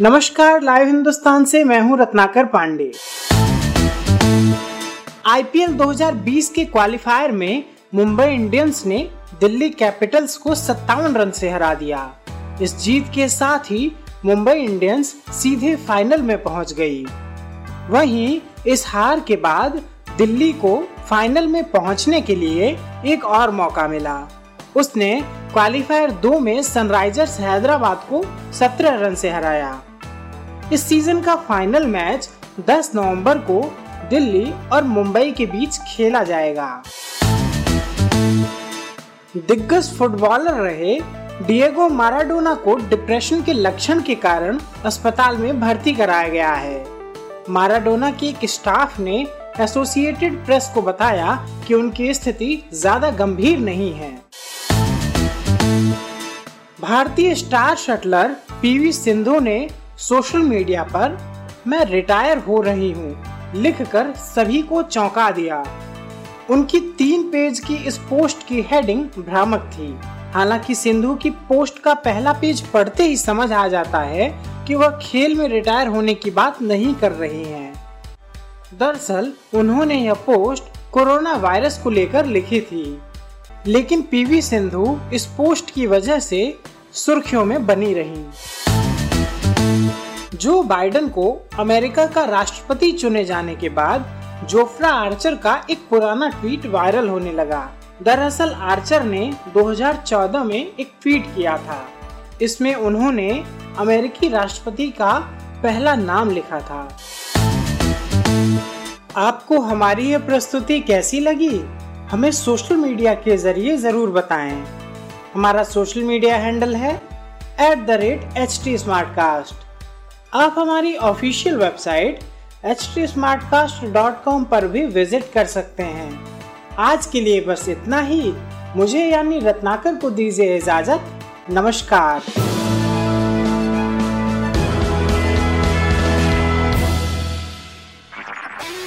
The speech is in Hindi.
नमस्कार, लाइव हिंदुस्तान से मैं हूँ रत्नाकर पांडे। आईपीएल 2020 के क्वालिफायर में मुंबई इंडियंस ने दिल्ली कैपिटल्स को सत्तावन रन से हरा दिया। इस जीत के साथ ही मुंबई इंडियंस सीधे फाइनल में पहुँच गई। वहीं इस हार के बाद दिल्ली को फाइनल में पहुँचने के लिए एक और मौका मिला। उसने क्वालिफायर दो में सनराइजर्स हैदराबाद को 17 रन से हराया। इस सीज़न का फाइनल मैच 10 नवंबर को दिल्ली और मुंबई के बीच खेला जाएगा। दिग्गज फुटबॉलर रहे डिएगो माराडोना को डिप्रेशन के लक्षण के कारण अस्पताल में भर्ती कराया गया है। माराडोना के एक स्टाफ ने एसोसिएटेड प्रेस को बताया कि उनकी स्थिति ज़्यादा गंभीर नहीं है। भारतीय स्टार शटलर पीवी सिंधु ने सोशल मीडिया पर, मैं रिटायर हो रही हूँ, लिखकर सभी को चौंका दिया। उनकी तीन पेज की इस पोस्ट की हेडिंग भ्रामक थी। हालाँकि सिंधु की पोस्ट का पहला पेज पढ़ते ही समझ आ जाता है कि वह खेल में रिटायर होने की बात नहीं कर रही हैं। दरअसल, उन्होंने यह पोस्ट कोरोना वायरस को लेकर लिखी थी। लेकिन पीवी सिंधु इस पोस्ट की वजह से सुर्खियों में बनी रही। जो बाइडन को अमेरिका का राष्ट्रपति चुने जाने के बाद जोफ्रा आर्चर का एक पुराना ट्वीट वायरल होने लगा। दरअसल आर्चर ने 2014 में एक ट्वीट किया था। इसमें उन्होंने अमेरिकी राष्ट्रपति का पहला नाम लिखा था। आपको हमारी यह प्रस्तुति कैसी लगी? हमें सोशल मीडिया के ज़रिए ज़रूर बताएँ। हमारा सोशल मीडिया हैंडल है at the rate H T आप हमारी ऑफिशियल वेबसाइट एच टी पर भी विज़िट कर सकते हैं। आज के लिए बस इतना ही। मुझे यानी रत्नाकर को दीजिए इजाज़त। नमस्कार।